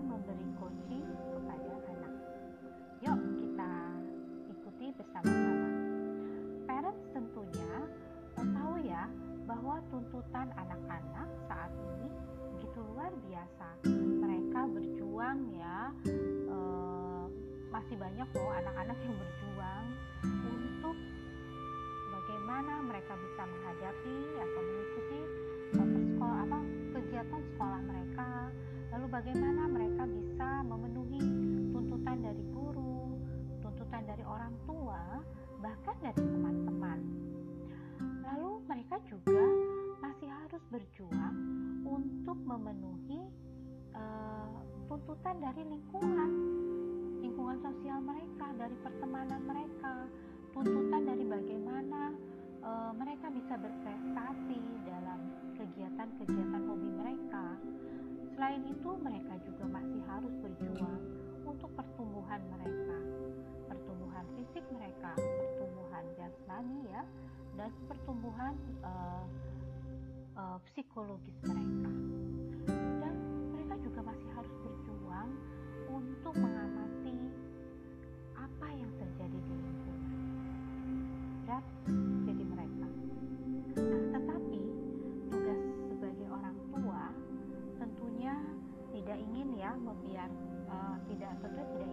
memberi coaching kepada anak. Yuk kita ikuti bersama-sama. Parents tentunya tahu ya bahwa tuntutan anak-anak saat ini begitu luar biasa. Mereka berjuang ya, e, masih banyak loh anak-anak yang berjuang untuk bagaimana mereka bisa menghadapi atau mengikuti sekolah apa kegiatan sekolah mereka lalu bagaimana mereka bisa memenuhi tuntutan dari guru, tuntutan dari orang tua, bahkan dari teman-teman. Lalu mereka juga masih harus berjuang untuk memenuhi uh, tuntutan dari lingkungan, lingkungan sosial mereka, dari pertemanan mereka, tuntutan dari bagaimana uh, mereka bisa berprestasi dalam kegiatan-kegiatan hobi mereka. Selain itu, mereka juga masih harus berjuang untuk pertumbuhan mereka, pertumbuhan fisik mereka, pertumbuhan jasmani ya, dan pertumbuhan uh, uh, psikologis. Uh, tidak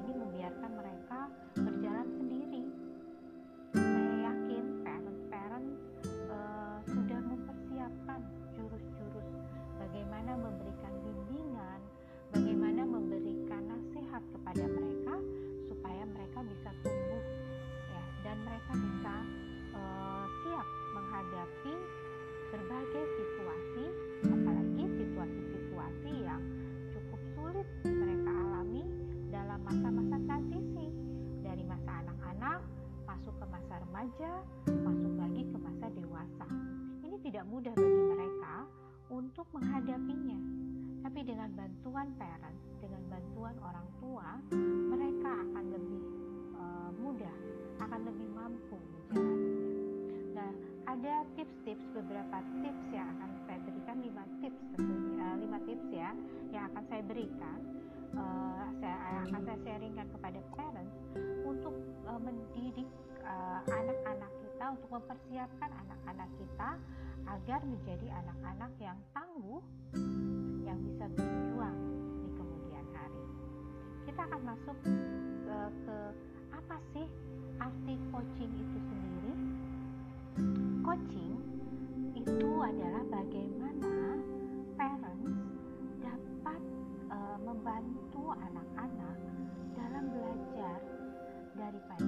akan saya berikan uh, saya akan saya sharingkan kepada parents untuk uh, mendidik Eh, anak-anak uh, kita untuk mempersiapkan anak-anak kita agar menjadi anak-anak yang tangguh yang bisa berjuang di kemudian hari. Kita akan masuk uh, ke apa sih arti coaching itu sendiri? Coaching itu adalah bagaimana membantu anak-anak dalam belajar daripada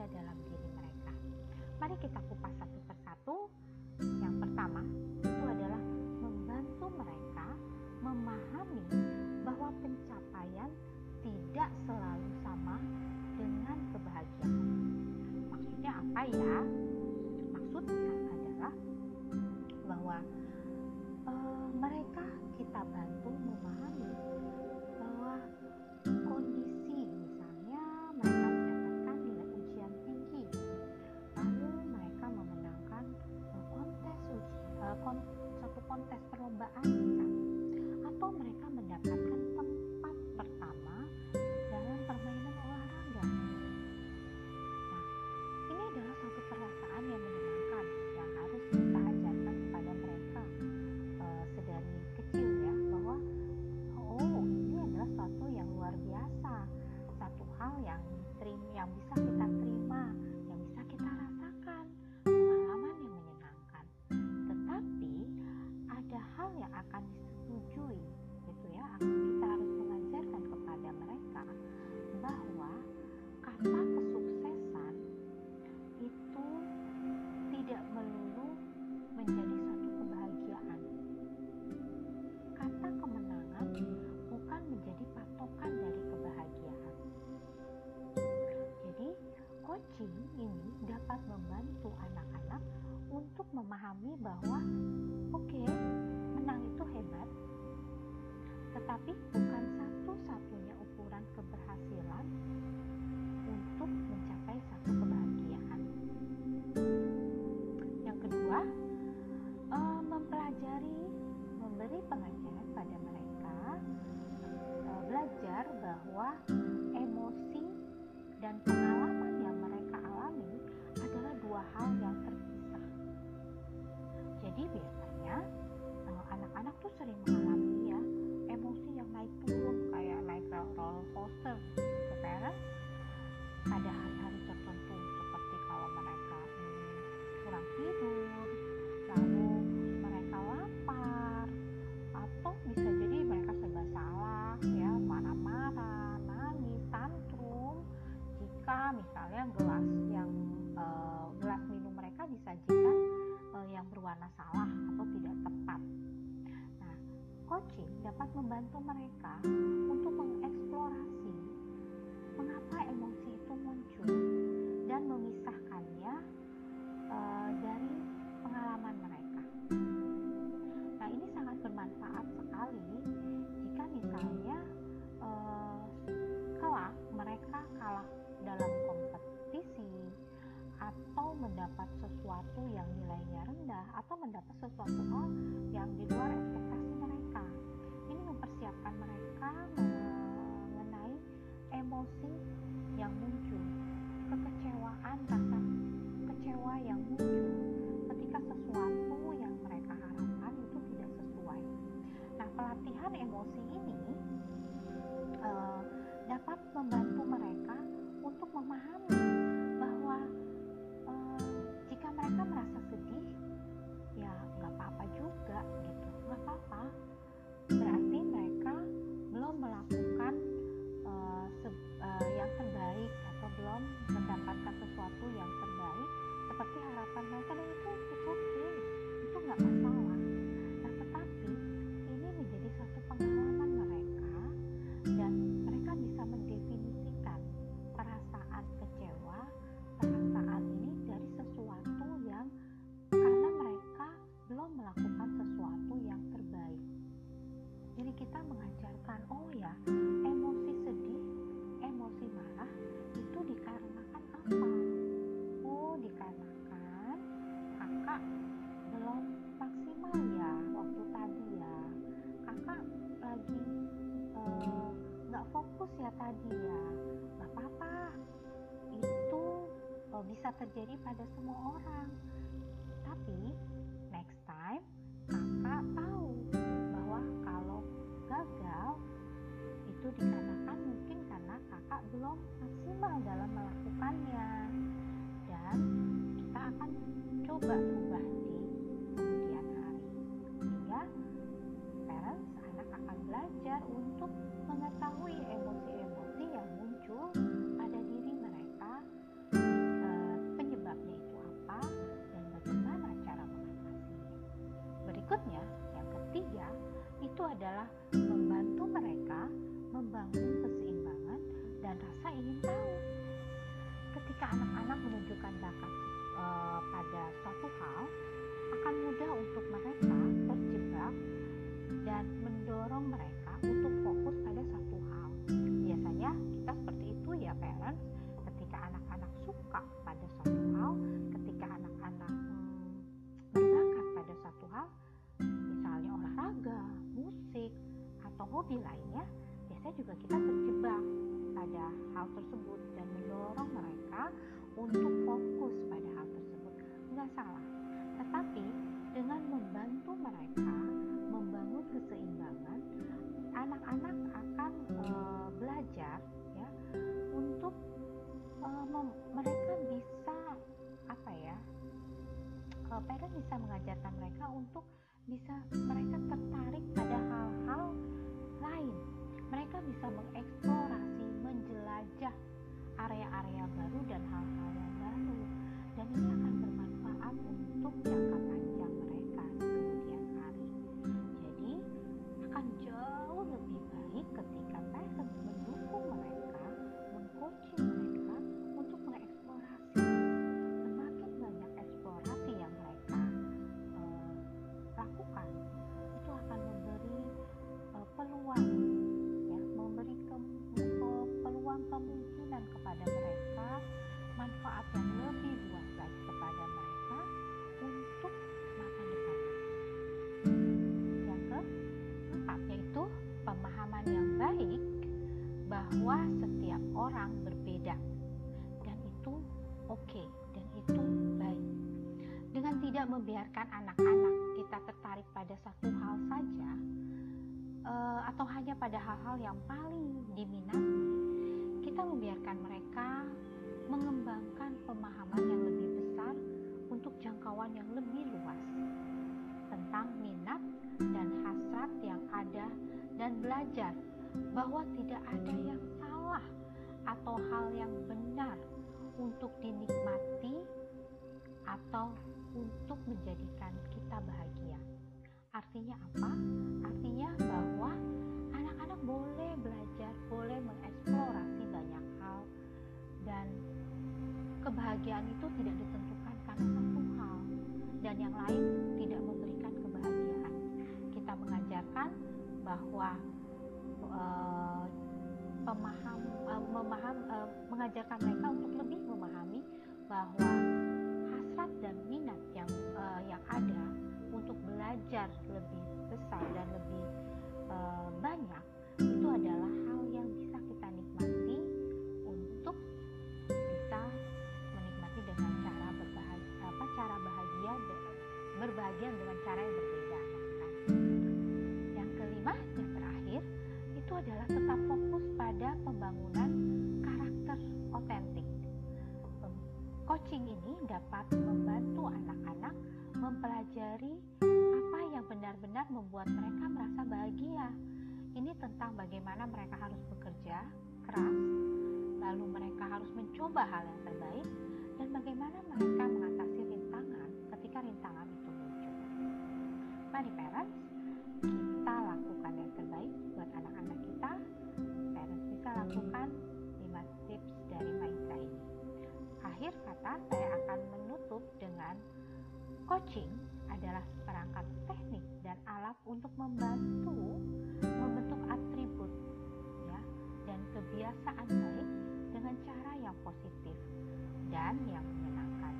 ada dalam diri mereka. Mari kita kupas satu persatu. Yang pertama, itu adalah membantu mereka memahami bahwa pencapaian tidak selalu sama dengan kebahagiaan. Maksudnya apa ya? Maksudnya adalah bahwa e, mereka tidak melulu dapat membantu mereka untuk mengeksplorasi mengapa emosi itu muncul dan memisahkannya uh, dari pengalaman mereka. Nah, ini sangat bermanfaat sekali jika misalnya uh, kelak mereka kalah dalam kompetisi atau mendapat sesuatu yang nilainya rendah atau mendapat sesuatu hal yang di luar ekspektasi mereka. Mempersiapkan mereka mengenai emosi yang muncul, kekecewaan, rasa kecewa yang muncul ketika sesuatu yang mereka harapkan itu tidak sesuai. Nah, pelatihan emosi ini uh, dapat membantu lagi. Nggak uh, fokus ya tadi ya. Nggak apa-apa. Itu uh, bisa terjadi pada semua orang. Tapi next time kakak tahu bahwa kalau gagal itu dikarenakan mungkin karena kakak belum maksimal dalam melakukannya. Dan kita akan coba Ketika anak-anak menunjukkan bakat e, pada suatu hal, akan mudah untuk mereka terjebak dan mendorong mereka untuk fokus pada satu hal. Biasanya kita seperti itu ya parents, ketika anak-anak suka pada suatu hal, ketika anak-anak hmm, berbakat pada satu hal, misalnya olahraga, musik, atau hobi lainnya, biasanya juga kita terjebak pada hal tersebut untuk fokus pada hal tersebut. Nggak salah, tetapi dengan membantu mereka membangun keseimbangan, anak-anak akan e, belajar ya untuk e, mereka bisa apa ya? E, parent bisa mengajarkan mereka untuk bisa mereka tertarik oke okay, dan itu. Baik. Dengan tidak membiarkan anak-anak kita tertarik pada satu hal saja uh, atau hanya pada hal-hal yang paling diminati kita membiarkan mereka mengembangkan pemahaman yang lebih besar untuk jangkauan yang lebih luas tentang minat dan hasrat yang ada dan belajar bahwa tidak ada yang salah atau hal yang benar untuk dinikmati atau untuk menjadikan kita bahagia. Artinya apa? Artinya bahwa anak-anak boleh belajar, boleh mengeksplorasi banyak hal dan kebahagiaan itu tidak ditentukan karena satu hal dan yang lain tidak memberikan kebahagiaan. Kita mengajarkan bahwa uh, pemaham uh, memaham uh, mengajarkan mereka untuk lebih memahami bahwa hasrat dan minat yang uh, yang ada untuk belajar lebih besar dan lebih uh, banyak itu adalah hal yang bisa kita nikmati untuk kita menikmati dengan cara berbahagia apa cara bahagia berbahagia dengan cara yang berbeda bahagia. Ini tentang bagaimana mereka harus bekerja keras, lalu mereka harus mencoba hal yang terbaik, yang positif dan yang menyenangkan.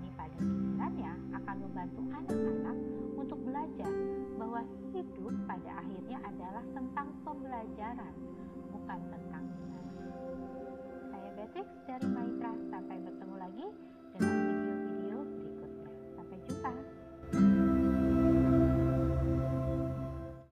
Ini pada gilirannya akan membantu anak-anak untuk belajar bahwa hidup pada akhirnya adalah tentang pembelajaran, bukan tentang minat. Saya Beatrix dari Maitra